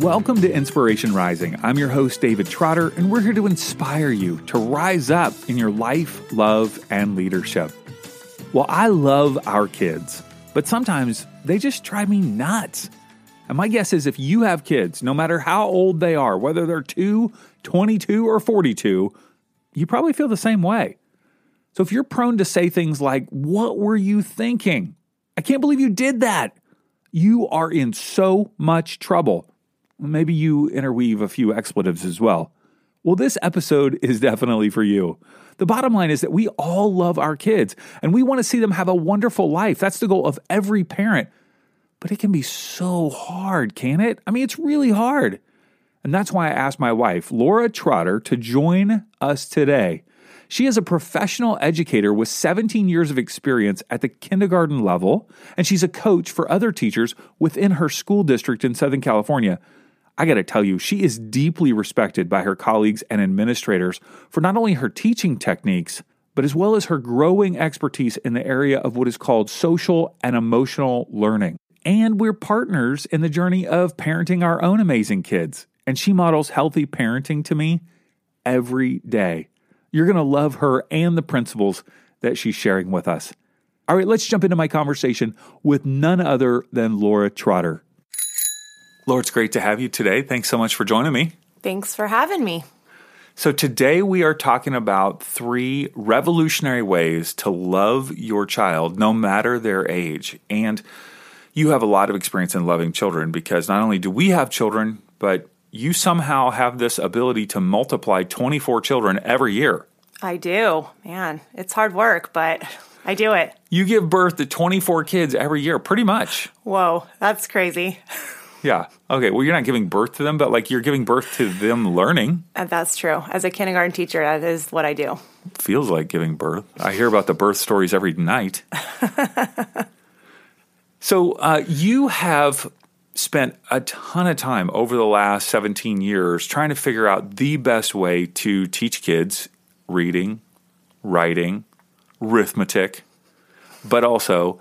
Welcome to Inspiration Rising. I'm your host, David Trotter, and we're here to inspire you to rise up in your life, love, and leadership. Well, I love our kids, but sometimes they just drive me nuts. And my guess is if you have kids, no matter how old they are, whether they're 2, 22, or 42, you probably feel the same way. So if you're prone to say things like, What were you thinking? I can't believe you did that. You are in so much trouble. Maybe you interweave a few expletives as well. Well, this episode is definitely for you. The bottom line is that we all love our kids and we want to see them have a wonderful life. That's the goal of every parent. But it can be so hard, can it? I mean, it's really hard. And that's why I asked my wife, Laura Trotter, to join us today. She is a professional educator with 17 years of experience at the kindergarten level, and she's a coach for other teachers within her school district in Southern California. I got to tell you, she is deeply respected by her colleagues and administrators for not only her teaching techniques, but as well as her growing expertise in the area of what is called social and emotional learning. And we're partners in the journey of parenting our own amazing kids. And she models healthy parenting to me every day. You're going to love her and the principles that she's sharing with us. All right, let's jump into my conversation with none other than Laura Trotter. Laura, it's great to have you today. Thanks so much for joining me. Thanks for having me. So, today we are talking about three revolutionary ways to love your child, no matter their age. And you have a lot of experience in loving children because not only do we have children, but you somehow have this ability to multiply 24 children every year. I do. Man, it's hard work, but I do it. You give birth to 24 kids every year, pretty much. Whoa, that's crazy. Yeah. Okay. Well, you're not giving birth to them, but like you're giving birth to them learning. And that's true. As a kindergarten teacher, that is what I do. Feels like giving birth. I hear about the birth stories every night. so uh, you have spent a ton of time over the last 17 years trying to figure out the best way to teach kids reading, writing, arithmetic, but also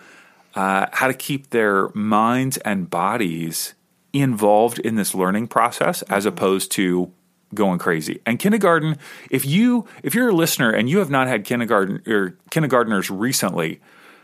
uh, how to keep their minds and bodies involved in this learning process as mm-hmm. opposed to going crazy. And kindergarten, if you if you're a listener and you have not had kindergarten or kindergartners recently,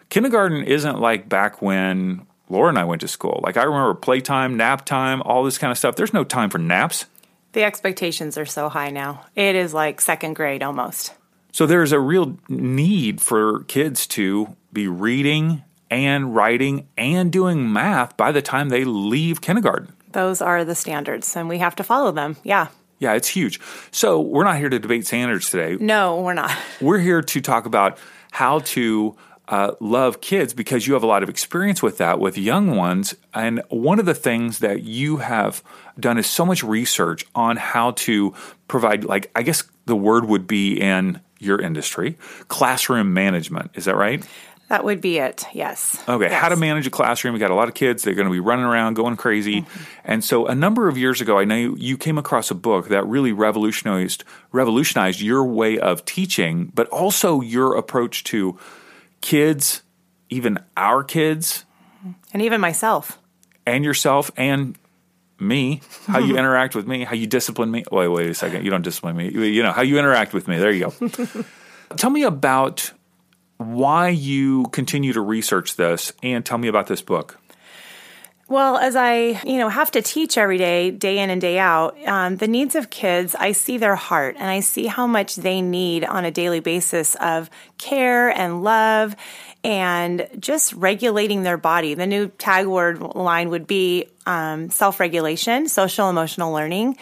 kindergarten isn't like back when Laura and I went to school. Like I remember playtime, nap time, all this kind of stuff. There's no time for naps. The expectations are so high now. It is like second grade almost. So there's a real need for kids to be reading and writing and doing math by the time they leave kindergarten. Those are the standards, and we have to follow them. Yeah. Yeah, it's huge. So we're not here to debate standards today. No, we're not. We're here to talk about how to uh, love kids because you have a lot of experience with that with young ones. And one of the things that you have done is so much research on how to provide, like, I guess the word would be in your industry, classroom management. Is that right? That would be it, yes. Okay, yes. how to manage a classroom. We got a lot of kids, they're going to be running around, going crazy. Mm-hmm. And so a number of years ago, I know you came across a book that really revolutionized revolutionized your way of teaching, but also your approach to kids, even our kids, and even myself. And yourself and me, how you interact with me, how you discipline me. Wait, wait a second. You don't discipline me. You know, how you interact with me. There you go. Tell me about why you continue to research this and tell me about this book. Well, as I, you know, have to teach every day, day in and day out, um, the needs of kids, I see their heart and I see how much they need on a daily basis of care and love and just regulating their body. The new tag word line would be um, self regulation, social emotional learning.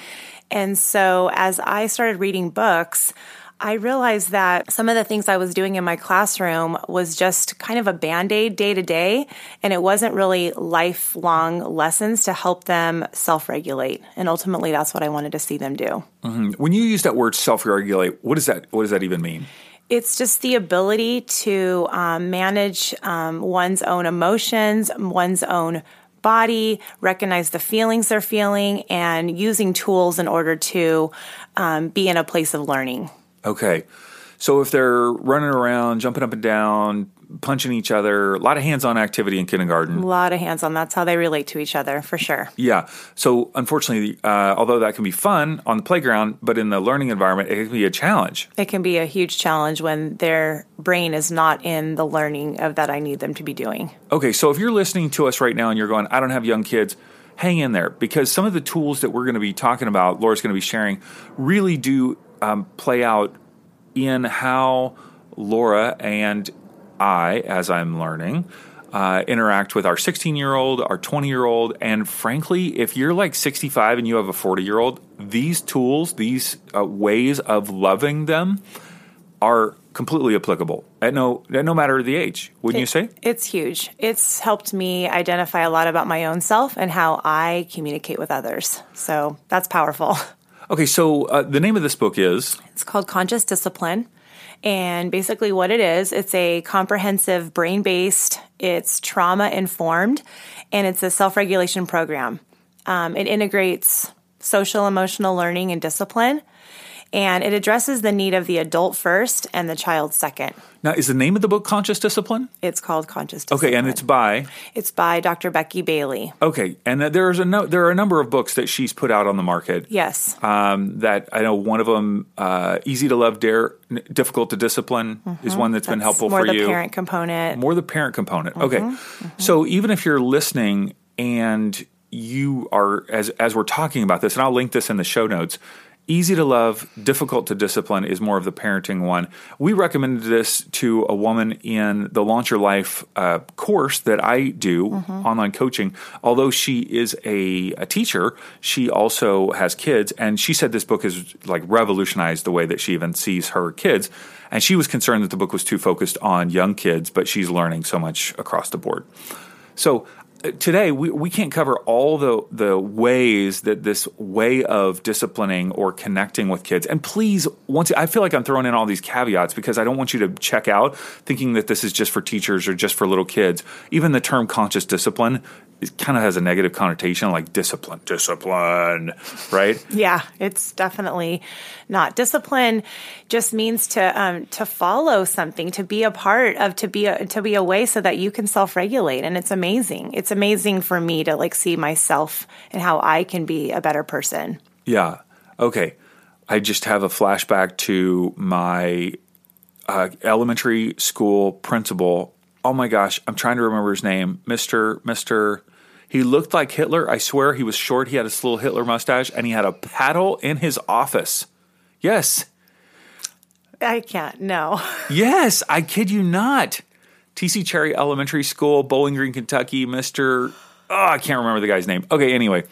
And so as I started reading books, I realized that some of the things I was doing in my classroom was just kind of a band aid day to day, and it wasn't really lifelong lessons to help them self regulate. And ultimately, that's what I wanted to see them do. Mm-hmm. When you use that word self regulate, what does that what does that even mean? It's just the ability to um, manage um, one's own emotions, one's own body, recognize the feelings they're feeling, and using tools in order to um, be in a place of learning. Okay. So if they're running around, jumping up and down, punching each other, a lot of hands on activity in kindergarten. A lot of hands on. That's how they relate to each other, for sure. Yeah. So unfortunately, uh, although that can be fun on the playground, but in the learning environment, it can be a challenge. It can be a huge challenge when their brain is not in the learning of that I need them to be doing. Okay. So if you're listening to us right now and you're going, I don't have young kids, hang in there because some of the tools that we're going to be talking about, Laura's going to be sharing, really do um, play out in how Laura and I, as I'm learning, uh, interact with our 16 year old, our 20 year old, and frankly, if you're like 65 and you have a 40 year old, these tools, these uh, ways of loving them are completely applicable at no at no matter the age wouldn't it, you say? it's huge. It's helped me identify a lot about my own self and how i communicate with others. So that's powerful okay so uh, the name of this book is? It's called conscious discipline. And basically what it is it's a comprehensive brain based it's trauma informed and it's a self-regulation program. Um, it integrates social emotional learning and discipline and it addresses the need of the adult first and the child second. Now, is the name of the book Conscious Discipline? It's called Conscious Discipline. Okay, and it's by it's by Dr. Becky Bailey. Okay, and there's a no, there are a number of books that she's put out on the market. Yes, um, that I know one of them, uh, Easy to Love, Dare, Difficult to Discipline, mm-hmm. is one that's, that's been helpful for you. More the parent component. More the parent component. Mm-hmm. Okay, mm-hmm. so even if you're listening and you are as as we're talking about this, and I'll link this in the show notes Easy to love, difficult to discipline is more of the parenting one. We recommended this to a woman in the Launch Your Life uh, course that I do, mm-hmm. online coaching. Although she is a, a teacher, she also has kids, and she said this book has like revolutionized the way that she even sees her kids. And she was concerned that the book was too focused on young kids, but she's learning so much across the board. So today we, we can't cover all the the ways that this way of disciplining or connecting with kids. And please once i feel like i'm throwing in all these caveats because i don't want you to check out thinking that this is just for teachers or just for little kids. Even the term conscious discipline it kind of has a negative connotation like discipline discipline right? Yeah it's definitely not. Discipline just means to um, to follow something to be a part of to be a, to be a way so that you can self-regulate and it's amazing. It's amazing for me to like see myself and how i can be a better person yeah okay i just have a flashback to my uh, elementary school principal oh my gosh, I'm trying to remember his name, Mister Mister he looked like Hitler. I swear he was short. He had this little Hitler mustache and he had a paddle in his office. Yes. I can't. No. yes, I kid you not. TC Cherry Elementary School, Bowling Green, Kentucky, Mr. Oh, I can't remember the guy's name. Okay, anyway,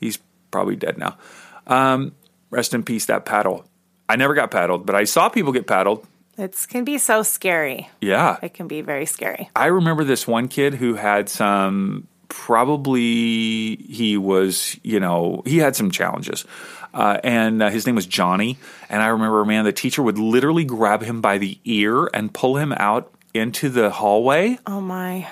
he's probably dead now. Um, rest in peace, that paddle. I never got paddled, but I saw people get paddled. It can be so scary. Yeah. It can be very scary. I remember this one kid who had some probably he was, you know, he had some challenges. Uh, and uh, his name was Johnny. And I remember, man, the teacher would literally grab him by the ear and pull him out into the hallway. Oh, my.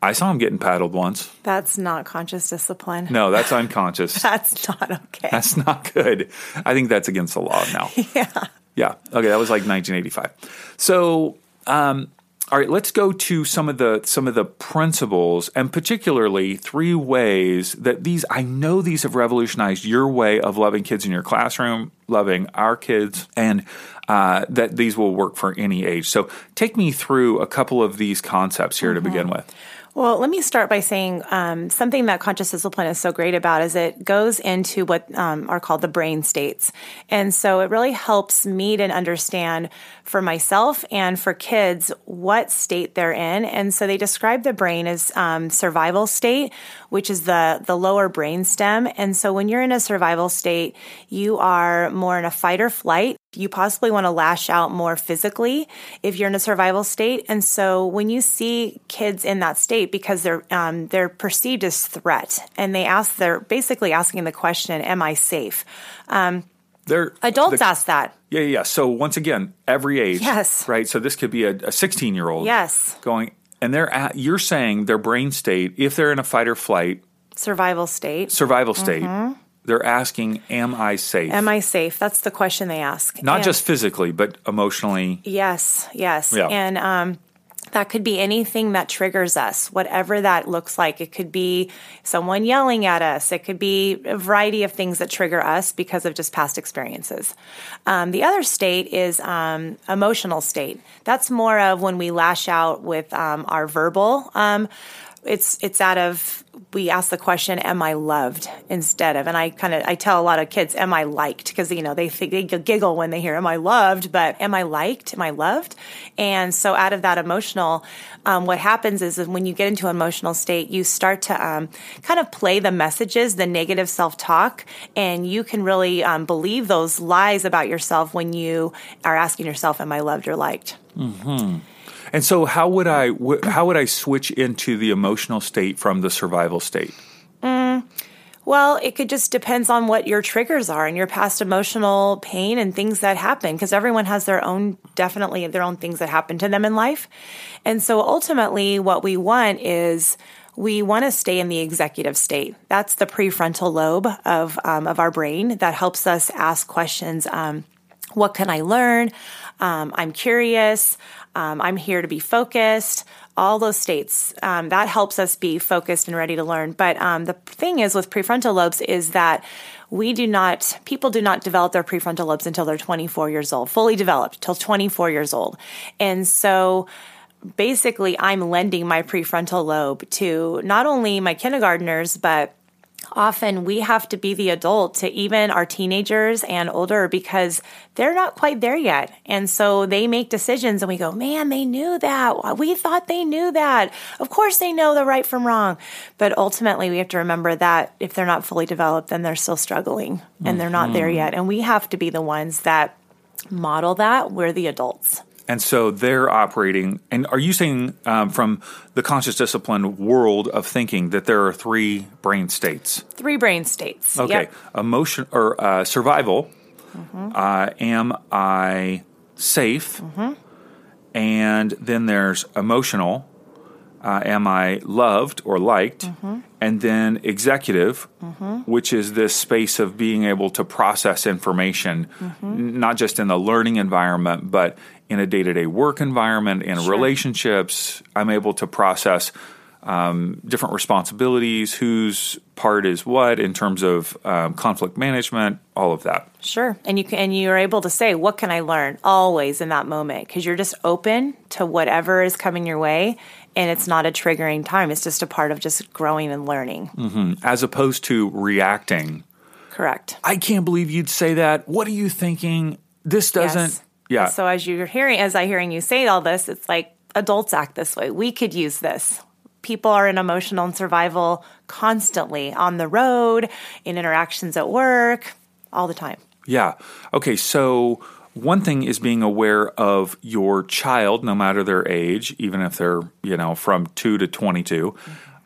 I saw him getting paddled once. That's not conscious discipline. No, that's unconscious. that's not okay. That's not good. I think that's against the law now. yeah. Yeah. Okay, that was like 1985. So, um, all right, let's go to some of the some of the principles and particularly three ways that these I know these have revolutionized your way of loving kids in your classroom, loving our kids, and uh, that these will work for any age. So take me through a couple of these concepts here mm-hmm. to begin with. Well, let me start by saying um, something that conscious discipline is so great about is it goes into what um, are called the brain states. And so it really helps me to understand for myself and for kids what state they're in. And so they describe the brain as um, survival state, which is the, the lower brain stem. And so when you're in a survival state, you are more in a fight or flight. You possibly want to lash out more physically if you're in a survival state. And so when you see kids in that state, because they're um, they're perceived as threat, and they ask, they're basically asking the question, "Am I safe?" Um, they're, adults the, ask that. Yeah, yeah. So once again, every age, yes, right. So this could be a 16 year old, yes, going, and they're at, you're saying their brain state, if they're in a fight or flight, survival state, survival state. Mm-hmm they're asking, Am I safe? Am I safe? That's the question they ask. Not And- just physically, but emotionally. Yes, yes. Yeah. And um, that could be anything that triggers us, whatever that looks like. It could be someone yelling at us. It could be a variety of things that trigger us because of just past experiences. Um, the other state is um, emotional state. That's more of when we lash out with um, our verbal. It's it's out of we ask the question am i loved? instead of and i kind of i tell a lot of kids am i liked? Because you know they think they giggle when they hear am i loved? But am i liked? Am i loved? And so out of that emotional um, what happens is, when you get into an emotional state you start to um, kind of play the messages the negative self-talk and you can really um, believe those lies about yourself when you are asking yourself am i loved or liked And so, how would I wh- how would I switch into the emotional state from the survival state? Well, it could just depends on what your triggers are and your past emotional pain and things that happen because everyone has their own definitely their own things that happen to them in life. And so ultimately what we want is we want to stay in the executive state. That's the prefrontal lobe of um, of our brain that helps us ask questions. Um, what can I learn? Um, I'm curious. Um, I'm here to be focused. All those states um, that helps us be focused and ready to learn. But um, the thing is with prefrontal lobes is that we do not people do not develop their prefrontal lobes until they're 24 years old, fully developed till 24 years old, and so basically I'm lending my prefrontal lobe to not only my kindergartners but often we have to be the adult to even our teenagers and older because they're not quite there yet. And so they make decisions and we go, man, they knew that. We thought they knew that. Of course they know the right from wrong. But ultimately we have to remember that if they're not fully developed, then they're still struggling and they're not there mm-hmm. yet. And we have to be the ones that model that. We're the adults. And so they're operating. And are you saying um, from the conscious discipline world of thinking that there are three brain states? Three brain states. Okay, Yep. emotion or uh, survival. Mm-hmm. Uh, am I safe? Mm-hmm. And then there's emotional. Uh, am I loved or liked? Mm-hmm. And then executive, which is this space of being able to process information, Mm-hmm. n- not just in the learning environment, but in a day to day work environment, in relationships. I'm able to process um, different responsibilities, whose part is what in terms of um, conflict management, all of that. Sure. And you can and you're able to say, what can I learn always in that moment? Because you're just open to whatever is coming your way and it's not a triggering time. It's just a part of just growing and learning. As opposed to reacting. Correct. I can't believe you'd say that. What are you thinking? This doesn't. Yes. Yeah. So as you're hearing as I hearing you say all this, it's like adults act this way. We could use this. People are in emotional and survival constantly on the road, in interactions at work, all the time. Yeah. Okay. So one thing is being aware of your child, no matter their age, even if they're you know from two to twenty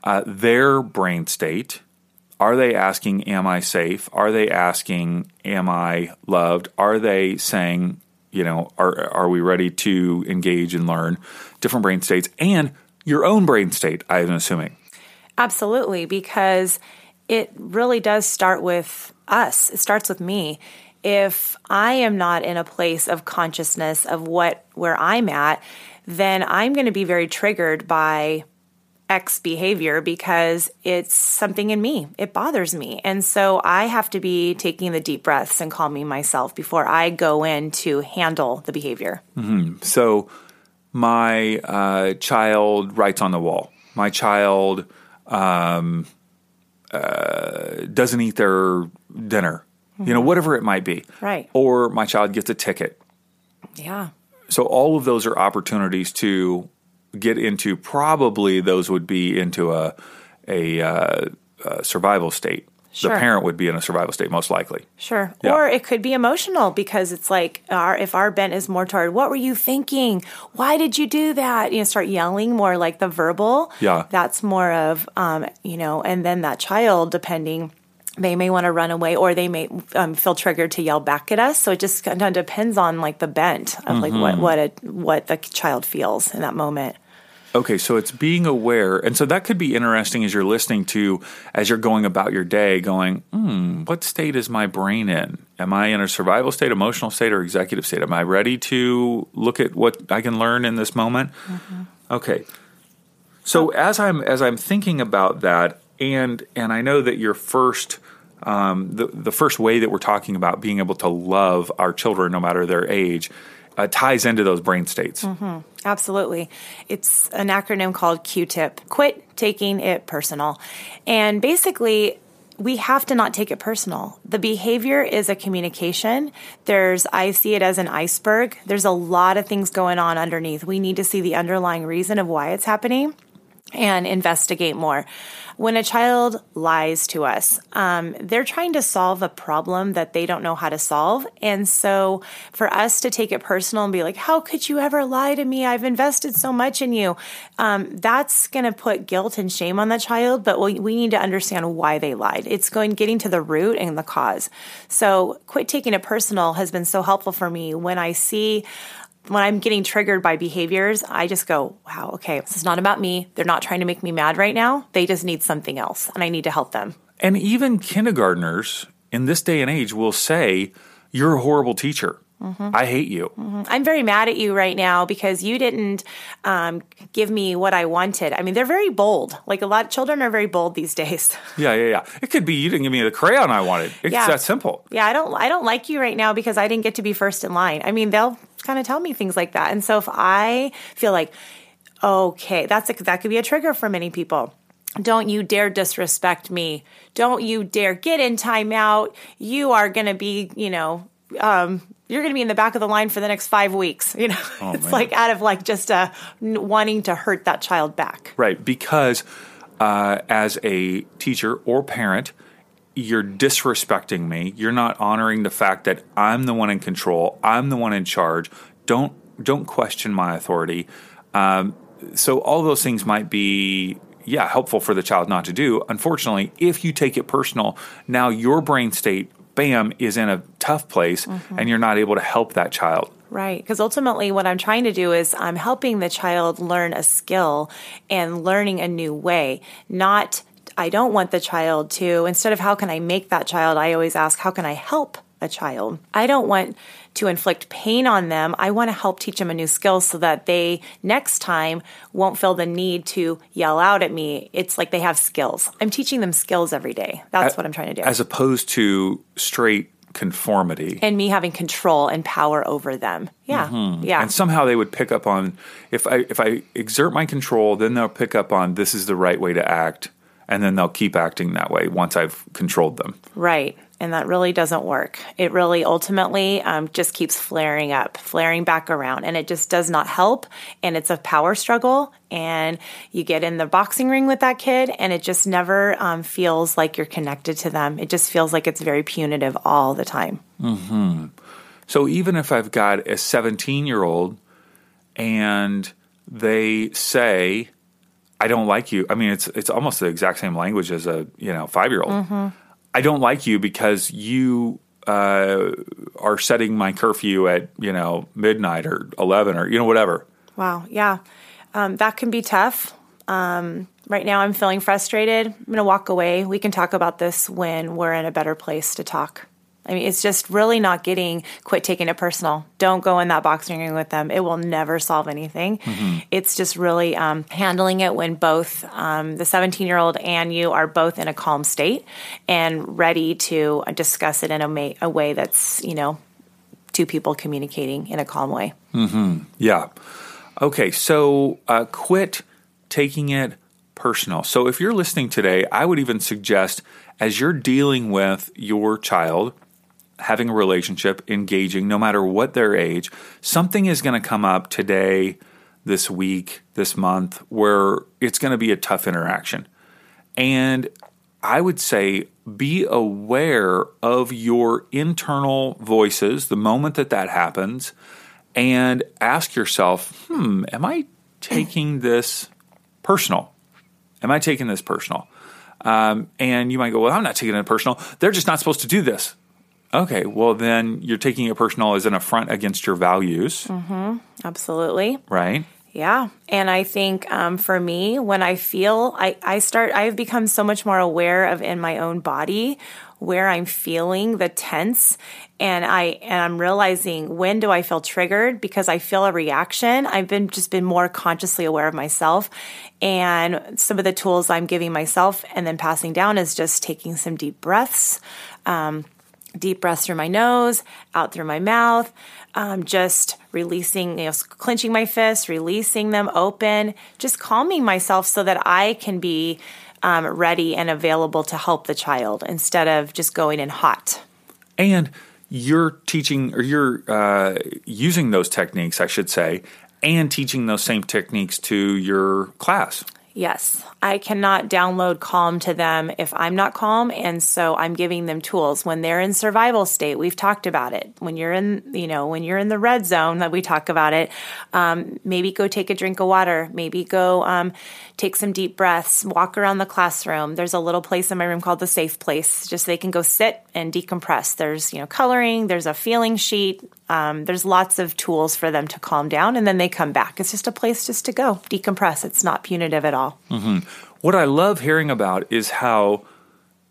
uh, their brain state. Are they asking, "Am I safe?" Are they asking, "Am I loved?" Are they saying, you know, are are we ready to engage and learn different brain states and your own brain state? I'm assuming. Absolutely, because it really does start with us. It starts with me. If I am not in a place of consciousness of what where I'm at, then I'm going to be very triggered by X behavior because it's something in me. It bothers me. And so I have to be taking the deep breaths and calming myself before I go in to handle the behavior. So, my uh, child writes on the wall. My child um, uh, doesn't eat their dinner. You know, whatever it might be. Right. Or my child gets a ticket. Yeah. So all of those are opportunities to get into. Probably those would be into a a, uh, a survival state. Sure. The parent would be in a survival state, most likely. Sure. Yeah. Or it could be emotional because it's like our if our bent is more toward what were you thinking? Why did you do that? You know, start yelling more like the verbal. Yeah. That's more of um, you know, and then that child, depending they may want to run away or they may um, feel triggered to yell back at us. So it just kind of depends on like the bent of like what what a, what the child feels in that moment. Okay, so it's being aware. And so that could be interesting as you're listening to, as you're going about your day, going, hmm, what state is my brain in? Am I in a survival state, emotional state, or executive state? Am I ready to look at what I can learn in this moment? Mm-hmm. Okay. So as I'm as I'm thinking about that, and and I know that your first um, the the first way that we're talking about being able to love our children, no matter their age, uh, ties into those brain states. Mm-hmm. Absolutely. It's an acronym called QTIP quit taking it personal. And basically, we have to not take it personal. The behavior is a communication. There's, I see it as an iceberg. There's a lot of things going on underneath. We need to see the underlying reason of why it's happening and investigate more. When a child lies to us, um, they're trying to solve a problem that they don't know how to solve. And so for us to take it personal and be like, how could you ever lie to me? I've invested so much in you. Um, that's going to put guilt and shame on the child, but we, we need to understand why they lied. It's going getting to the root and the cause. So quit taking it personal has been so helpful for me when I see when I'm getting triggered by behaviors, I just go, wow, okay, this is not about me. They're not trying to make me mad right now. They just need something else, and I need to help them. And even kindergartners in this day and age will say, You're a horrible teacher. Mm-hmm. I hate you. Mm-hmm. I'm very mad at you right now because you didn't um, give me what I wanted. I mean, they're very bold. Like a lot of children are very bold these days. Yeah, yeah, yeah. It could be you didn't give me the crayon I wanted. It's yeah. that simple. Yeah, I don't. I don't like you right now because I didn't get to be first in line. I mean, they'll kind of tell me things like that, and so if I feel like, okay, that's a, that could be a trigger for many people. Don't you dare disrespect me. Don't you dare get in timeout. You are going to be, you know, um, you're going to be in the back of the line for the next five weeks. You know, oh, it's man. like out of like just uh, wanting to hurt that child back. Right. Because uh, as a teacher or parent, you're disrespecting me. You're not honoring the fact that I'm the one in control. I'm the one in charge. Don't don't question my authority. Um, so all those things might be yeah helpful for the child not to do. Unfortunately, if you take it personal, now your brain state bam, is in a tough place mm-hmm. and you're not able to help that child. Right. Because ultimately, what I'm trying to do is I'm helping the child learn a skill and learning a new way, not I don't want the child to, instead of how can I make that child, I always ask, how can I help a child? I don't want to inflict pain on them. I want to help teach them a new skill so that they next time won't feel the need to yell out at me. It's like they have skills. I'm teaching them skills every day. That's what I'm trying to do. As opposed to straight conformity and me having control and power over them. Yeah. Mm-hmm. Yeah. And somehow they would pick up on if I if I exert my control, then they'll pick up on this is the right way to act and then they'll keep acting that way once I've controlled them. Right and that really doesn't work. It really ultimately um, just keeps flaring up, flaring back around, and it just does not help. And it's a power struggle, and you get in the boxing ring with that kid, and it just never um, feels like you're connected to them. It just feels like it's very punitive all the time. Mm-hmm. So even if I've got a 17 year old and they say, I don't like you. I mean, it's it's almost the exact same language as a you know five year old. Mm-hmm. I don't like you because you uh, are setting my curfew at you know midnight or eleven or you know whatever. Wow, yeah, um, that can be tough. Um, right now, I'm feeling frustrated. I'm going to walk away. We can talk about this when we're in a better place to talk. I mean, it's just really not getting, quit taking it personal. Don't go in that boxing ring with them. It will never solve anything. Mm-hmm. It's just really um, handling it when both um, the 17 year old and you are both in a calm state and ready to discuss it in a, ma- a way that's, you know, two people communicating in a calm way. Mm-hmm. Yeah. Okay. So uh, quit taking it personal. So if you're listening today, I would even suggest as you're dealing with your child, having a relationship, engaging, no matter what their age, something is going to come up today, this week, this month, where it's going to be a tough interaction. And I would say be aware of your internal voices the moment that that happens and ask yourself, hmm, am I taking this personal? Am I taking this personal? Um, and you might go, well, I'm not taking it personal. They're just not supposed to do this. Okay, well, then you're taking it personal as an affront against your values. Mm-hmm. Absolutely. Right? Yeah. And I think um, for me, when I feel, I, I start, I've become so much more aware of in my own body where I'm feeling the tense and I and I'm realizing when do I feel triggered because I feel a reaction. I've been just been more consciously aware of myself and some of the tools I'm giving myself and then passing down is just taking some deep breaths. Um, deep breaths through my nose, out through my mouth, um, just releasing, you know, clenching my fists, releasing them open, just calming myself so that I can be um, ready and available to help the child instead of just going in hot. And you're teaching or you're uh, using those techniques, I should say, and teaching those same techniques to your class. Yes, I cannot download calm to them if I'm not calm. And so I'm giving them tools when they're in survival state. We've talked about it. When you're in, you know, when you're in the red zone that we talk about it, um, maybe go take a drink of water, maybe go um, take some deep breaths, walk around the classroom. There's a little place in my room called the safe place. Just so they can go sit and decompress. There's, you know, coloring, there's a feeling sheet. Um, there's lots of tools for them to calm down and then they come back. It's just a place just to go decompress. It's not punitive at all. Mm-hmm. What I love hearing about is how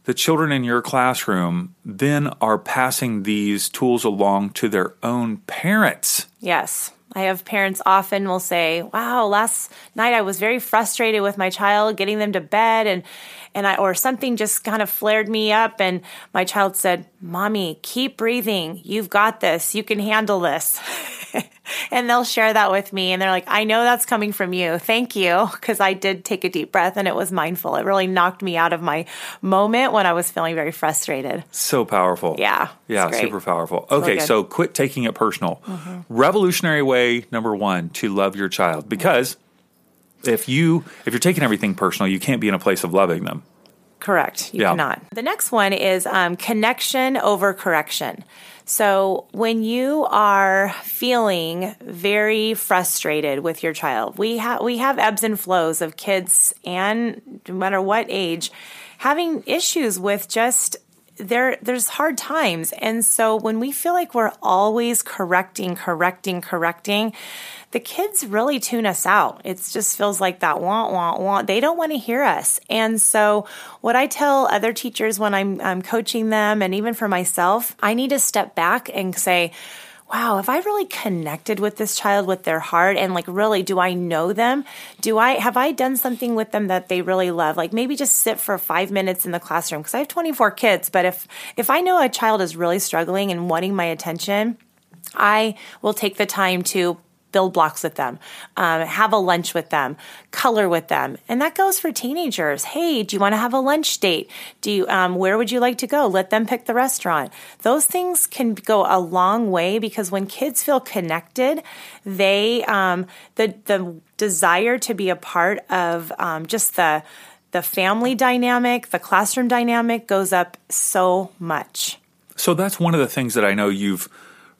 the children in your classroom then are passing these tools along to their own parents. Yes. I have parents often will say, "Wow, last night I was very frustrated with my child getting them to bed and and I or something just kind of flared me up and my child said, "Mommy, keep breathing. You've got this. You can handle this." and they'll share that with me and they're like, "I know that's coming from you. Thank you." Cuz I did take a deep breath and it was mindful. It really knocked me out of my moment when I was feeling very frustrated. So powerful. Yeah. Yeah, super powerful. Okay, so quit taking it personal. Mm-hmm. Revolutionary way way number one to love your child because if you if you're taking everything personal, you can't be in a place of loving them. Correct. You yeah. cannot. The next one is um, connection over correction. So, when you are feeling very frustrated with your child, we have we have ebbs and flows of kids, and no matter what age, having issues with just there there's hard times. And so when we feel like we're always correcting correcting correcting the kids really tune us out. It just feels like that want want want they don't want to hear us. And so what i tell other teachers when i'm, I'm coaching them and even for myself i need to step back and say wow, have I really connected with this child with their heart? And like really do I know them? Do I have I done something with them that they really love? Like maybe just sit for 5 minutes in the classroom. Because I have 24 kids, but if if I know a child is really struggling and wanting my attention, I will take the time to build blocks with them, um, have a lunch with them, color with them, and that goes for teenagers. Hey, do you want to have a lunch date? Do you? Um, where would you like to go? Let them pick the restaurant. Those things can go a long way because when kids feel connected, they um, the the desire to be a part of um, just the the family dynamic, the classroom dynamic goes up so much. So that's one of the things that I know you've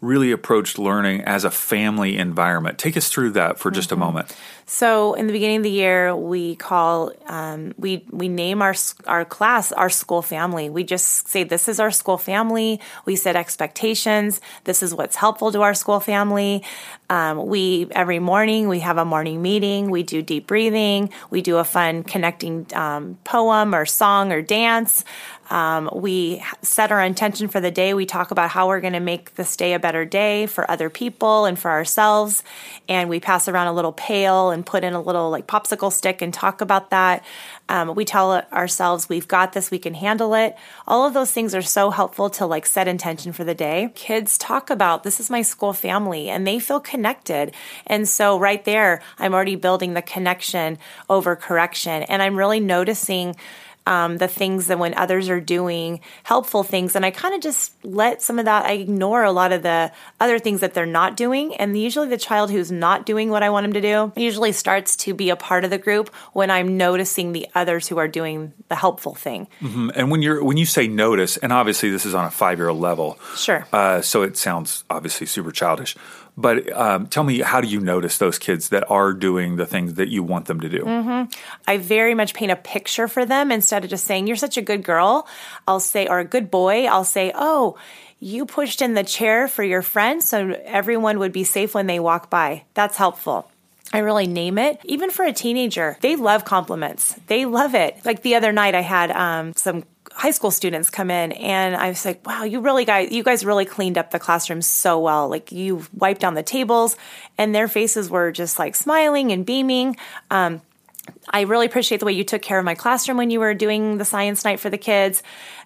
really approached learning as a family environment. Take us through that for just mm-hmm. a moment. So, in the beginning of the year, we call um, we we name our our class our school family. We just say this is our school family. We set expectations. This is what's helpful to our school family. Um, we every morning we have a morning meeting. We do deep breathing. We do a fun connecting um, poem or song or dance. Um, we set our intention for the day. We talk about how we're going to make this day a better day for other people and for ourselves. And we pass around a little pail and put in a little like popsicle stick and talk about that. Um, we tell ourselves we've got this, we can handle it. All of those things are so helpful to like set intention for the day. Kids talk about this is my school family and they feel connected. And so right there, I'm already building the connection over correction. And I'm really noticing um, the things that when others are doing helpful things. And I kind of just let some of that, I ignore a lot of the other things that they're not doing. And usually the child who's not doing what I want him to do usually starts to be a part of the group when I'm noticing the others who are doing the helpful thing. Mm-hmm. And when you're when you say notice, and obviously this is on a five year old level, sure. Uh, so it sounds obviously super childish. But um, tell me, how do you notice those kids that are doing the things that you want them to do? Mm-hmm. I very much paint a picture for them instead of just saying, You're such a good girl. I'll say, or a good boy. I'll say, Oh, you pushed in the chair for your friend so everyone would be safe when they walk by. That's helpful. I really name it. Even for a teenager, they love compliments. They love it. Like the other night, I had um, some high school students come in and I was like, wow, you really guys, you guys really cleaned up the classroom so well. Like you wiped down the tables and their faces were just like smiling and beaming. Um, I really appreciate the way you took care of my classroom when you were doing the science night for the kids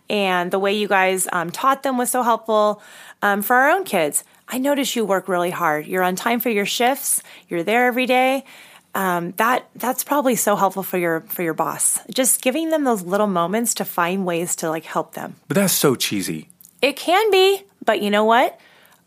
and the way you guys um, taught them was so helpful um, for our own kids. I notice you work really hard. You're on time for your shifts. You're there every day. Um, that that's probably so helpful for your for your boss. Just giving them those little moments to find ways to like help them. But that's so cheesy. It can be, but you know what?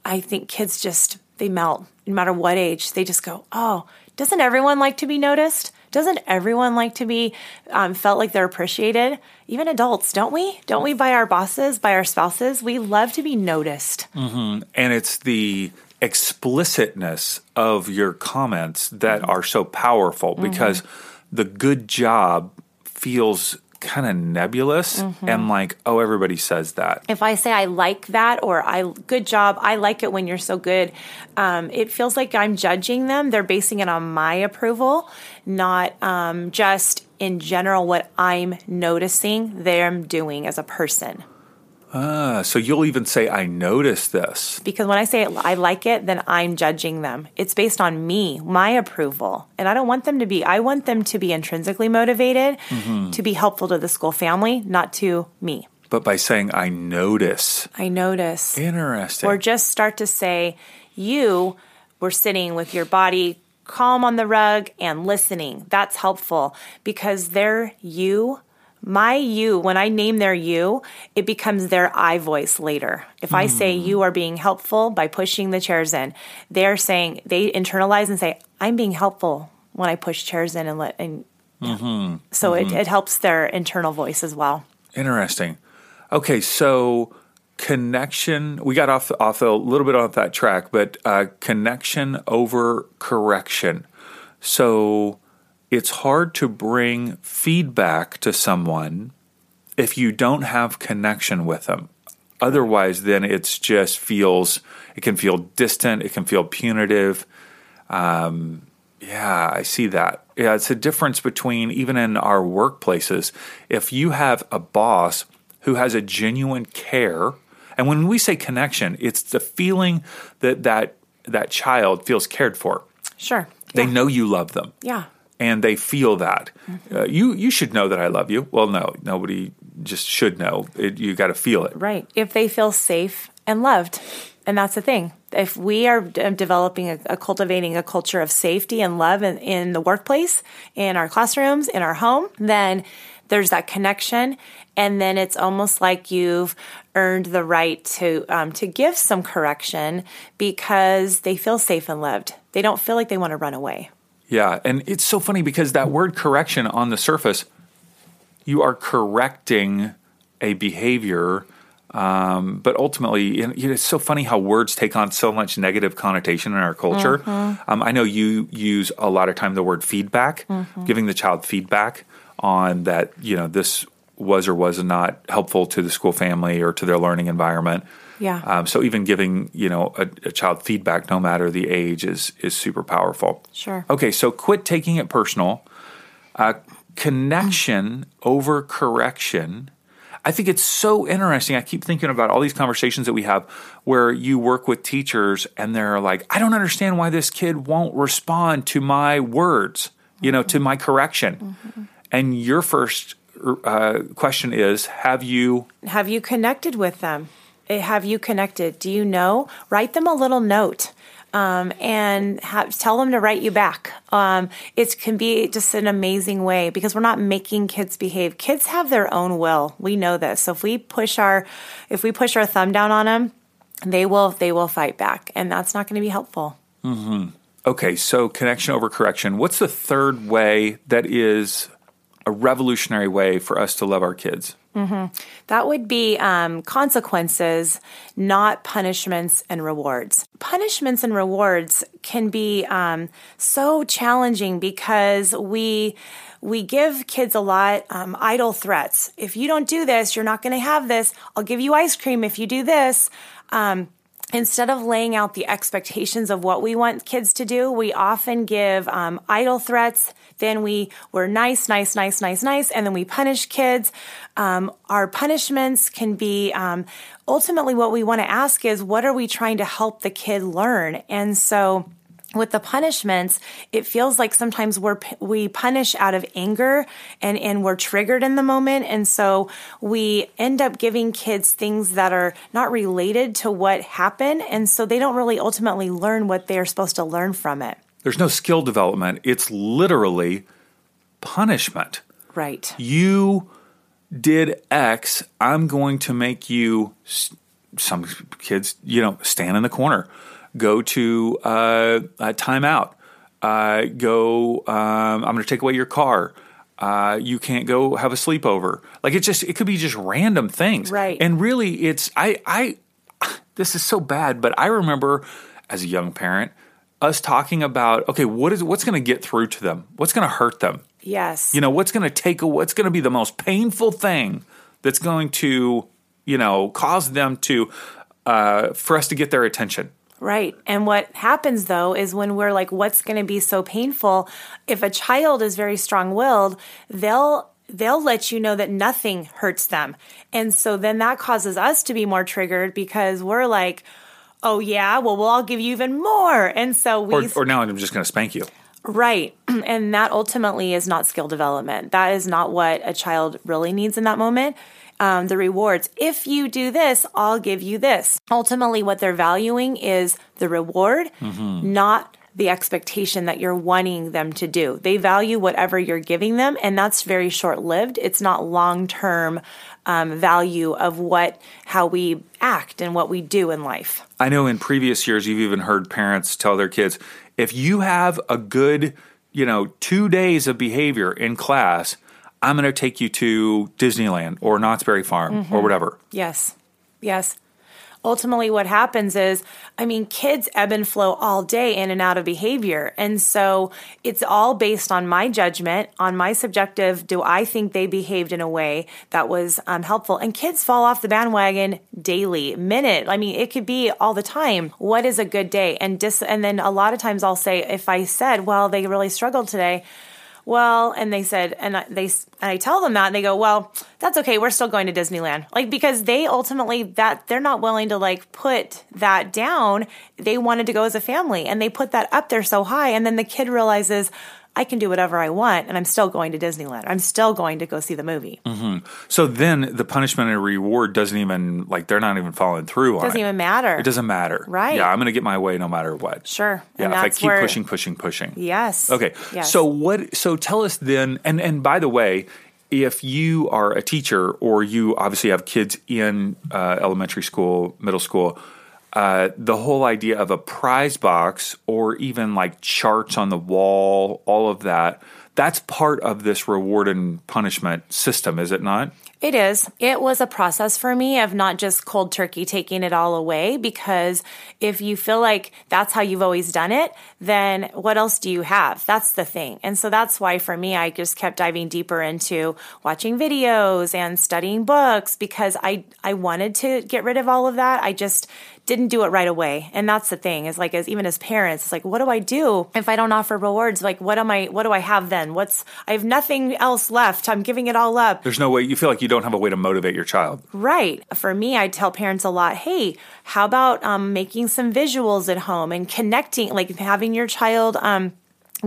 I think kids just they melt no matter what age. They just go, "Oh, doesn't everyone like to be noticed? Doesn't everyone like to be um, felt like they're appreciated? Even adults, don't we? Don't we by our bosses, by our spouses? We love to be noticed. Mm-hmm. And it's the explicitness of your comments that mm-hmm. are so powerful because mm-hmm. the good job feels kind of nebulous mm-hmm. and like oh everybody says that if i say i like that or i good job i like it when you're so good um, it feels like i'm judging them they're basing it on my approval not um, just in general what i'm noticing them doing as a person Ah, so you'll even say, I noticed this. Because when I say I like it, then I'm judging them. It's based on me, my approval. And I don't want them to be, I want them to be intrinsically motivated mm-hmm. to be helpful to the school family, not to me. But by saying, I notice. I notice. Interesting. Or just start to say, you were sitting with your body calm on the rug and listening. That's helpful because they're you my you, when I name their you, it becomes their I voice later. If I say hmm. you are being helpful by pushing the chairs in, they're saying they internalize and say, I'm being helpful when I push chairs in and let and mm-hmm. so mm-hmm. It, it helps their internal voice as well. Interesting. Okay, so connection we got off off a little bit off that track, but uh, connection over correction. So it's hard to bring feedback to someone if you don't have connection with them. Otherwise, then it's just feels it can feel distant, it can feel punitive. Um, yeah, I see that. Yeah, it's a difference between even in our workplaces. If you have a boss who has a genuine care, and when we say connection, it's the feeling that that that child feels cared for. Sure. They yeah. know you love them. Yeah and they feel that. Mm-hmm. Uh, you you should know that I love you. Well, no, nobody just should know. It, you got to feel it. Right. If they feel safe and loved, and that's the thing. If we are developing a, a, cultivating a culture of safety and love in, in the workplace, in our classrooms, in our home, then there's that connection, and then it's almost like you've earned the right to um, to give some correction because they feel safe and loved. They don't feel like they want to run away. Yeah, and it's so funny because that word correction on the surface, you are correcting a behavior, um, but ultimately, it's so funny how words take on so much negative connotation in our culture. Mm-hmm. Um, I know you use a lot of time the word feedback, mm-hmm. giving the child feedback on that. You know, this was or was not helpful to the school family or to their learning environment. Yeah. Um, so even giving you know a, a, child feedback, no matter the age, is is super powerful. Sure. Okay, so quit taking it personal. Uh, connection over correction. I think it's so interesting. I keep thinking about all these conversations that we have where you work with teachers and they're like, I don't understand why this kid won't respond to my words, you know, to my correction. Mm-hmm. And your first uh, question is, have you have you connected with them? Eh, have you connected? Do you know? Write them a little note. Um, and have, tell them to write you back. Um, it can be just an amazing way because we're not making kids behave. Kids have their own will. We know this. So if we push our, if we push our thumb down on them, they will, they will fight back, and that's not going to be helpful. Mm-hmm. Okay, so connection over correction. What's the third way that is a revolutionary way for us to love our kids? Mm-hmm. That would be um, consequences, not punishments and rewards. Punishments and rewards can be um, so challenging because we we give kids a lot um, idle threats. If you don't do this, you're not going to have this. I'll give you ice cream if you do this. Um, instead of laying out the expectations of what we want kids to do, we often give um, idle threats. Then we we're nice, nice, nice, nice, nice, and then we punish kids. Um, our punishments can be um, ultimately what we want to ask is what are we trying to help the kid learn, and so with the punishments, it feels like sometimes we're we punish out of anger and and we're triggered in the moment, and so we end up giving kids things that are not related to what happened, and so they don't really ultimately learn what they are supposed to learn from it. There's no skill development. It's literally punishment. Right. You did X. I'm going to make you. Some kids, you know, stand in the corner go to uh, a timeout, uh, go, um, I'm going to take away your car. Uh, you can't go have a sleepover. Like it just, it could be just random things. Right. And really it's, I, I, this is so bad, but I remember as a young parent, us talking about, okay, what is, what's going to get through to them? What's going to hurt them? Yes. You know, what's going to take, what's going to be the most painful thing that's going to, you know, cause them to, uh, for us to get their attention. Right. And what happens though is when we're like, what's going to be so painful? If a child is very strong willed, they'll they'll let you know that nothing hurts them. And so then that causes us to be more triggered because we're like, oh yeah, well, we'll all give you even more. And so we. Or, or now I'm just going to spank you. Right. And that ultimately is not skill development. That is not what a child really needs in that moment um, the rewards. If you do this, I'll give you this. Ultimately, what they're valuing is the reward, mm-hmm. not the expectation that you're wanting them to do. They value whatever you're giving them, and that's very short lived. It's not long term um, value of what how we act and what we do in life. I know in previous years you've even heard parents tell their kids, if you have a good, you know, two days of behavior in class, I'm going to take you to Disneyland or Knott's Berry Farm mm-hmm. or whatever. Yes. Yes. Ultimately, what happens is, I mean, kids ebb and flow all day in and out of behavior. And so it's all based on my judgment, on my subjective, do I think they behaved in a way that was um, helpful? And kids fall off the bandwagon daily, minute. I mean, it could be all the time. What is a good day? And dis- and then a lot of times I'll say, if I said, well, they really struggled today, well, and they said, and they, and I tell them that, and they go, well, that's okay. We're still going to Disneyland. Like, because they ultimately, that they're not willing to like put that down. They wanted to go as a family and they put that up there so high. And then the kid realizes, I can do whatever I want, and I'm still going to Disneyland. I'm still going to go see the movie. Mm-hmm. So then the punishment and reward doesn't even like they're not even following through on doesn't it. even matter. It doesn't matter. Right. Yeah, I'm going to get my way no matter what. Sure. Yeah. And if I keep where, pushing, pushing, pushing. Yes. Okay. Yes. So what? So tell us then. And and by the way, if you are a teacher or you obviously have kids in uh, elementary school, middle school uh, the whole idea of a prize box or even like charts on the wall, all of that, that's part of this reward and punishment system, is it not? It is. It was a process for me of not just cold turkey taking it all away because if you feel like that's how you've always done it, then what else do you have? That's the thing. And so that's why for me, I just kept diving deeper into watching videos and studying books because I, I wanted to get rid of all of that. I just didn't do it right away. And that's the thing is like, as even as parents, it's like, what do I do if I don't offer rewards? Like, what am I, what do I have then? What's, I have nothing else left. I'm giving it all up. There's no way you feel like you don't have a way to motivate your child. Right. For me, I tell parents a lot, hey, how about um, making some visuals at home and connecting, like having your child, um,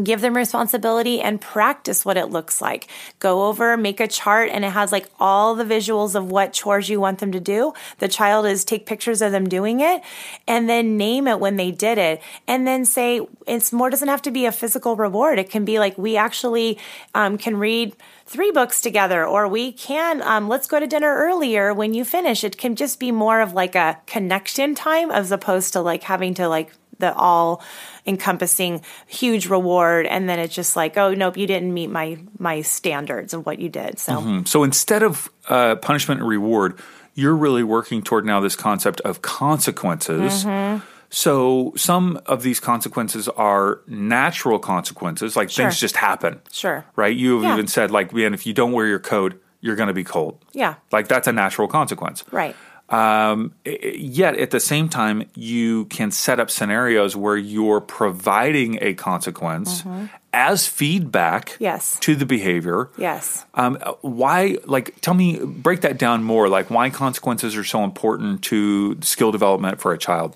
give them responsibility and practice what it looks like. Go over, make a chart and it has like all the visuals of what chores you want them to do. The child is take pictures of them doing it and then name it when they did it. And then say it's more doesn't have to be a physical reward. It can be like we actually um, can read three books together or we can um, let's go to dinner earlier when you finish it can just be more of like a connection time as opposed to like having to like the all encompassing huge reward and then it's just like oh nope you didn't meet my my standards of what you did so mm-hmm. so instead of uh, punishment and reward you're really working toward now this concept of consequences mm-hmm. So some of these consequences are natural consequences, like sure. things just happen. Sure. Right? You've yeah. even said, like, man, if you don't wear your coat, you're going to be cold. Yeah. Like that's a natural consequence. Right. Um, yet at the same time, you can set up scenarios where you're providing a consequence mm-hmm. as feedback yes. to the behavior. Yes. Um, why, like, tell me, break that down more. Like, why consequences are so important to skill development for a child?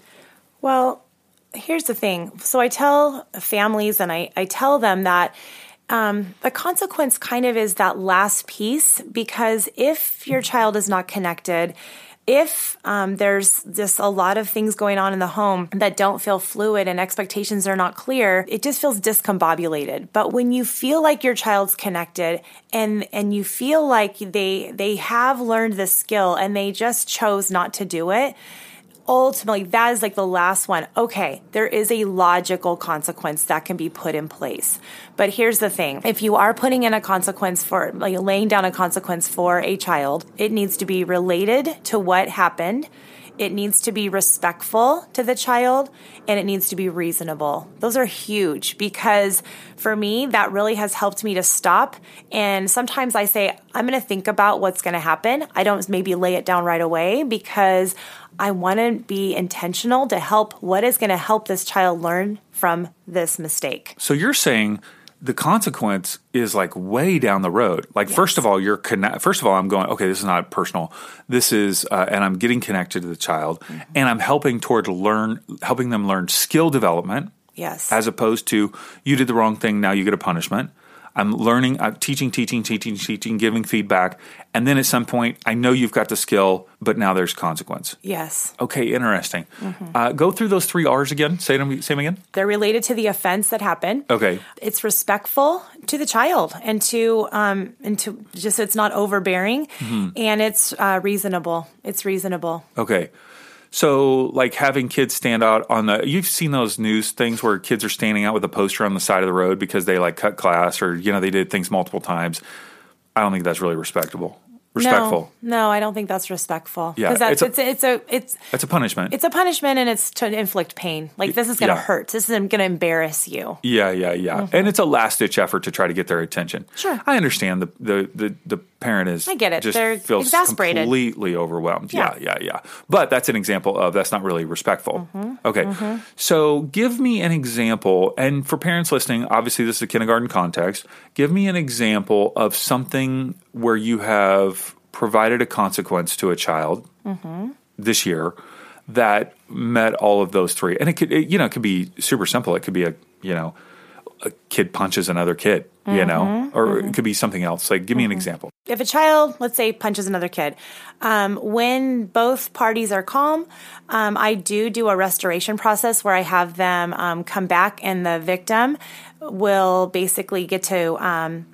Well, here's the thing. So I tell families and I, I tell them that um, the consequence kind of is that last piece because if your child is not connected, if um, there's just a lot of things going on in the home that don't feel fluid and expectations are not clear, it just feels discombobulated. But when you feel like your child's connected and and you feel like they they have learned the skill and they just chose not to do it, ultimately that is like the last one. Okay, there is a logical consequence that can be put in place. But here's the thing. If you are putting in a consequence for like laying down a consequence for a child, it needs to be related to what happened it needs to be respectful to the child and it needs to be reasonable. Those are huge because for me, that really has helped me to stop. And sometimes I say, I'm going to think about what's going to happen. I don't maybe lay it down right away because I want to be intentional to help what is going to help this child learn from this mistake. So you're saying the consequence is like way down the road. Like yes. first of all, you're connect. First of all, I'm going. Okay, this is not personal. This is, uh, and I'm getting connected to the child, mm-hmm. and I'm helping toward learn, helping them learn skill development. Yes. As opposed to you did the wrong thing, now you get a punishment. I'm learning, I'm teaching, teaching, teaching, teaching, giving feedback. And then at some point, I know you've got the skill, but now there's consequence. Yes. Okay, interesting. Mm-hmm. Uh, go through those three R's again. Say them, say them again. They're related to the offense that happened. Okay. It's respectful to the child and to um and to just it's not overbearing mm-hmm. and it's uh, reasonable. It's reasonable. Okay. So, like having kids stand out on the, you've seen those news things where kids are standing out with a poster on the side of the road because they like cut class or, you know, they did things multiple times. I don't think that's really respectable respectful. No, no, I don't think that's respectful. Yeah, because it's, it's, a it's it's a punishment. It's a punishment, and it's to inflict pain. Like this is going to yeah. hurt. This is going to embarrass you. Yeah, yeah, yeah. Mm-hmm. And it's a last ditch effort to try to get their attention. Sure, I understand the the the, the parent is. I get it. Just They're feels exasperated, completely overwhelmed. Yeah. yeah, yeah, yeah. But that's an example of that's not really respectful. Mm-hmm. Okay, mm-hmm. so give me an example, and for parents listening, obviously this is a kindergarten context. Give me an example of something where you have provided a consequence to a child mm-hmm. this year that met all of those three. And it could, it, you know, it could be super simple. It could be a, you know, a kid punches another kid, mm-hmm. you know, or mm-hmm. it could be something else. Like, give me an mm-hmm. example. If a child, let's say, punches another kid, um, when both parties are calm, um, I do do a restoration process where I have them um, come back, and the victim will basically get to um,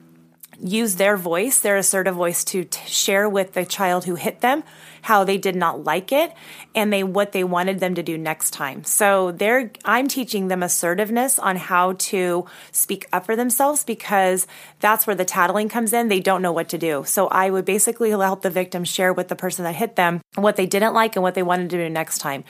use their voice, their assertive voice, to t- share with the child who hit them how they did not like it and they what they wanted them to do next time. So they're I'm teaching them assertiveness on how to speak up for themselves because that's where the tattling comes in. They don't know what to do. So I would basically help the victim share with the person that hit them what they didn't like and what they wanted to do next time.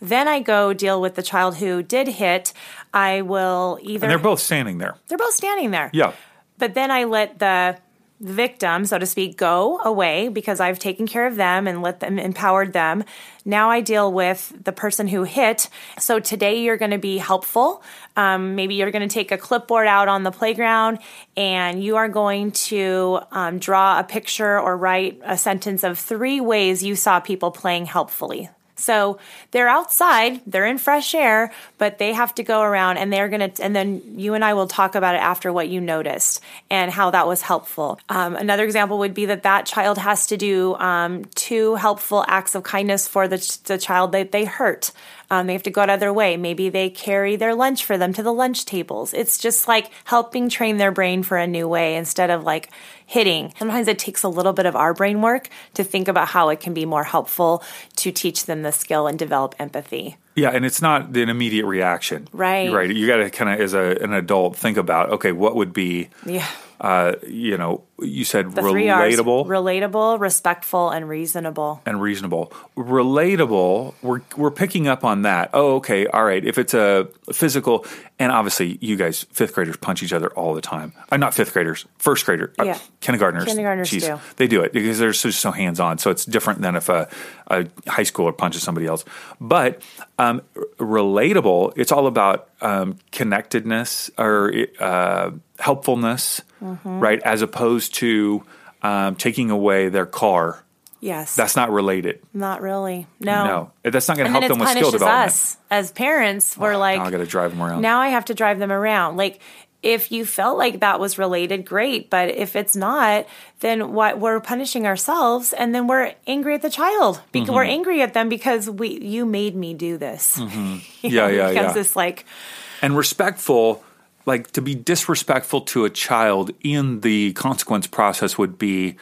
Then I go deal with the child who did hit. I will either. And they're both standing there. They're both standing there. Yeah. But then I let the victim, so to speak, go away because I've taken care of them and let them empowered them. Now I deal with the person who hit. So today you're going to be helpful. Um, maybe you're going to take a clipboard out on the playground and you are going to um, draw a picture or write a sentence of three ways you saw people playing helpfully. So they're outside, they're in fresh air, but they have to go around and they're going to, and then you and I will talk about it after what you noticed and how that was helpful. Um, another example would be that that child has to do um, two helpful acts of kindness for the, the child that they hurt. Um, they have to go out of their way. Maybe they carry their lunch for them to the lunch tables. It's just like helping train their brain for a new way instead of like hitting. Sometimes it takes a little bit of our brain work to think about how it can be more helpful to teach them the skill and develop empathy. Yeah, and it's not an immediate reaction. Right. Right. You got to kind of, as a, an adult, think about okay, what would be, Yeah. uh, you know, you said The relatable Relatable, respectful, and reasonable. and reasonable. Relatable, we're we're picking up on that. Oh, okay, all right. If it's a physical, and obviously you guys fifth graders punch each other all the time. I'm not fifth graders, first grader, uh, kindergartners. Kindergartners Jeez, do. They do it because they're so, so hands on. So it's different than if a, a high schooler punches somebody else. But um, relatable, it's all about um, connectedness or uh, helpfulness, Mm-hmm. right? As opposed to um, taking away their car. Yes. That's not related. not really. No. No, that's not going to help them with skill development. us as parents. We're like, now I got to drive them around. now I have to drive them around. Like, if you felt like that was related, great. But if it's not, then what we're punishing ourselves, and then we're angry at the child because Mm-hmm. we're angry at them because we you made me do this. You Yeah, yeah, becomes yeah. This like and respectful, like to be disrespectful to a child in the consequence process would be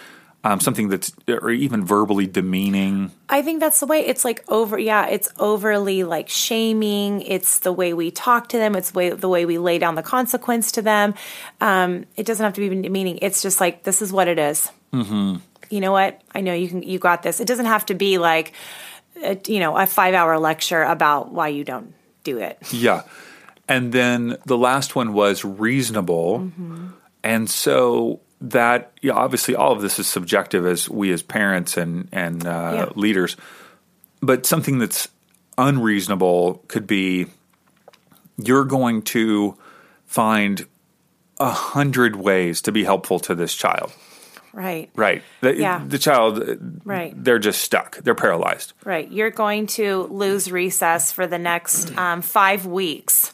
um, something that's or even verbally demeaning. I think that's the way it's like over yeah, it's overly like shaming. It's the way we talk to them, it's way the way we lay down the consequence to them. Um, it doesn't have to be demeaning. It's just like this is what it is. Mm-hmm. You know what? I know you can you got this. It doesn't have to be like a, you know, a 5-hour lecture about why you don't do it. Yeah. And then the last one was reasonable. Mm-hmm. And so that yeah, obviously all of this is subjective as we as parents and and uh, Yeah. leaders. But something that's unreasonable could be you're going to find a hundred ways to be helpful to this child. Right. Right. The, Yeah. the child, Right. they're just stuck. They're paralyzed. Right. You're going to lose recess for the next um, five weeks.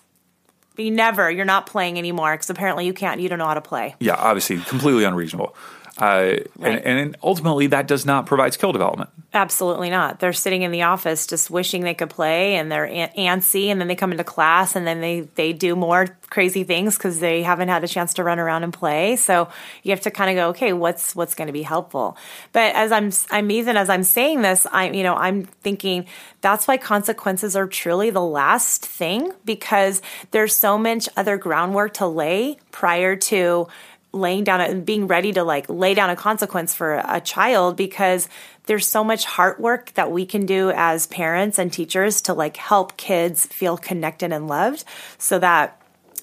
But you never, you're not playing anymore because apparently you can't, you don't know how to play. Yeah, obviously, completely unreasonable. Uh, Right. and, and ultimately, that does not provide skill development. Absolutely not. They're sitting in the office just wishing they could play and they're an- antsy and then they come into class and then they, they do more crazy things because they haven't had a chance to run around and play. So you have to kind of go, okay, what's, what's going to be helpful? But as I'm, I'm even as I'm saying this, I'm, you know, I'm thinking that's why consequences are truly the last thing because there's so much other groundwork to lay prior to laying down and being ready to like lay down a consequence for a child because there's so much heart work that we can do as parents and teachers to like help kids feel connected and loved so that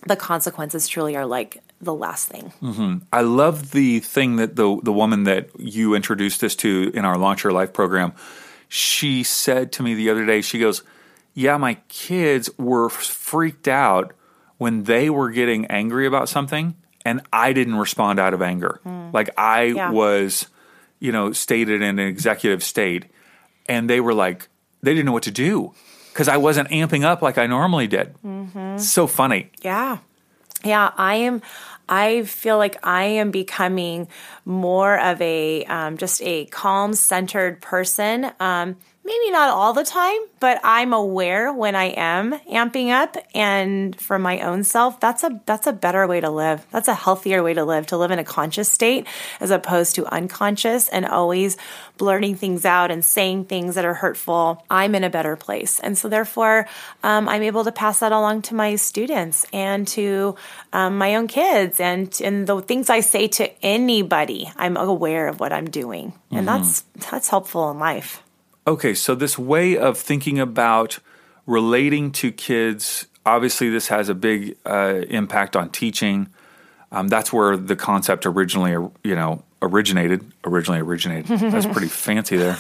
the consequences truly are like the last thing. Mm-hmm. I love the thing that the the woman that you introduced us to in our Launch Your Life program. She said to me the other day. She goes, "Yeah, my kids were freaked out when they were getting angry about something, and I didn't respond out of anger. Like I. Yeah. was, you know, stated in an executive state, and they were like, they didn't know what to do." Because I wasn't amping up like I normally did. Mm-hmm. So funny. Yeah. Yeah, I am. I feel like I am becoming more of a um, just a calm, centered person. Um, maybe not all the time, but I'm aware when I am amping up. And for my own self, that's a that's a better way to live. That's a healthier way to live. To live in a conscious state as opposed to unconscious and always blurting things out and saying things that are hurtful. I'm in a better place, and so therefore, um, I'm able to pass that along to my students and to um, my own kids and and the things I say to anybody. I'm aware of what I'm doing, and that's that's helpful in life. Okay, so this way of thinking about relating to kids, obviously, this has a big uh, impact on teaching. Um, that's where the concept originally, you know, originated. Originally originated. That's pretty fancy there.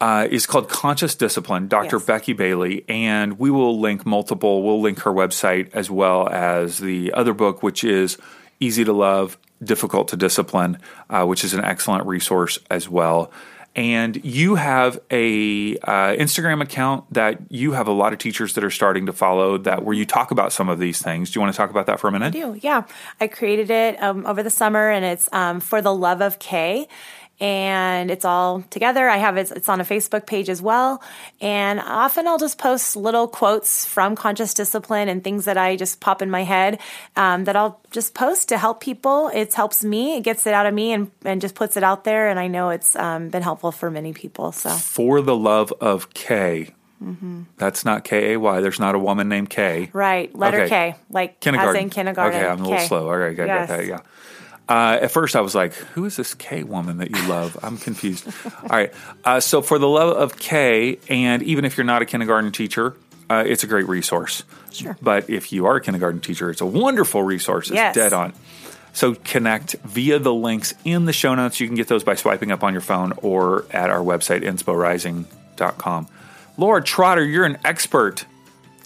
Uh, is called Conscious Discipline, Dr. Yes. Becky Bailey, and we will link multiple. We'll link her website as well as the other book, which is Easy to Love, Difficult to Discipline, uh, which is an excellent resource as well. And you have a uh, Instagram account that you have a lot of teachers that are starting to follow. That where you talk about some of these things. Do you want to talk about that for a minute? I do. Yeah, I created it um, over the summer, and it's um, for the love of K. And it's all together. I have it, it's on a Facebook page as well. And often I'll just post little quotes from conscious discipline and things that I just pop in my head um, that I'll just post to help people. It helps me, it gets it out of me and, and just puts it out there. And I know it's um, been helpful for many people. So, For the love of K. That's not K A Y. There's not a woman named K. Right. Letter Okay. K, like Kindergarten. as in kindergarten. Okay, I'm a little K. slow. All right, got, Yes. got that. Yeah. Uh, at first, I was like, "Who is this K woman that you love?" I'm confused. All right. Uh, so, for the love of K, and even if you're not a kindergarten teacher, uh, it's a great resource. Sure. But if you are a kindergarten teacher, it's a wonderful resource. It's Yes. dead on. So connect via the links in the show notes. You can get those by swiping up on your phone or at our website, insporising.com. Laura Trotter, you're an expert.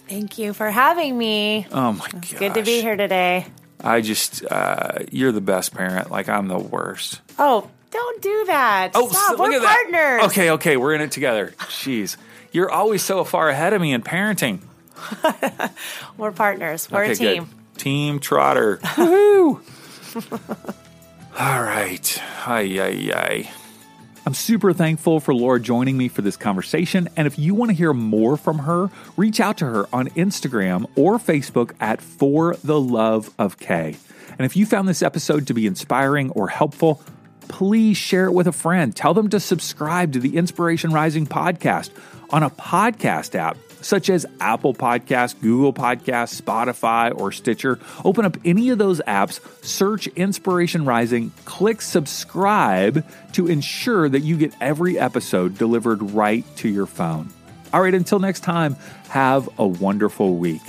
Thank you for having me. Oh my god. Good to be here today. I just, uh, you're the best parent. Like I'm the worst. Oh, don't do that. Oh, Stop. so- We're at that. partners. Okay, okay, we're in it together. Jeez, you're always so far ahead of me in parenting. We're partners. We're okay, a team. good. Team Trotter. Woohoo! All right. Ay, ay, ay. I'm super thankful for Laura joining me for this conversation. And if you want to hear more from her, reach out to her on Instagram or Facebook at For the Love of K. And if you found this episode to be inspiring or helpful, please share it with a friend. Tell them to subscribe to the Inspiration Rising podcast on a podcast app such as Apple Podcasts, Google Podcasts, Spotify, or Stitcher. Open up any of those apps, search Inspiration Rising, click subscribe to ensure that you get every episode delivered right to your phone. All right, until next time, have a wonderful week.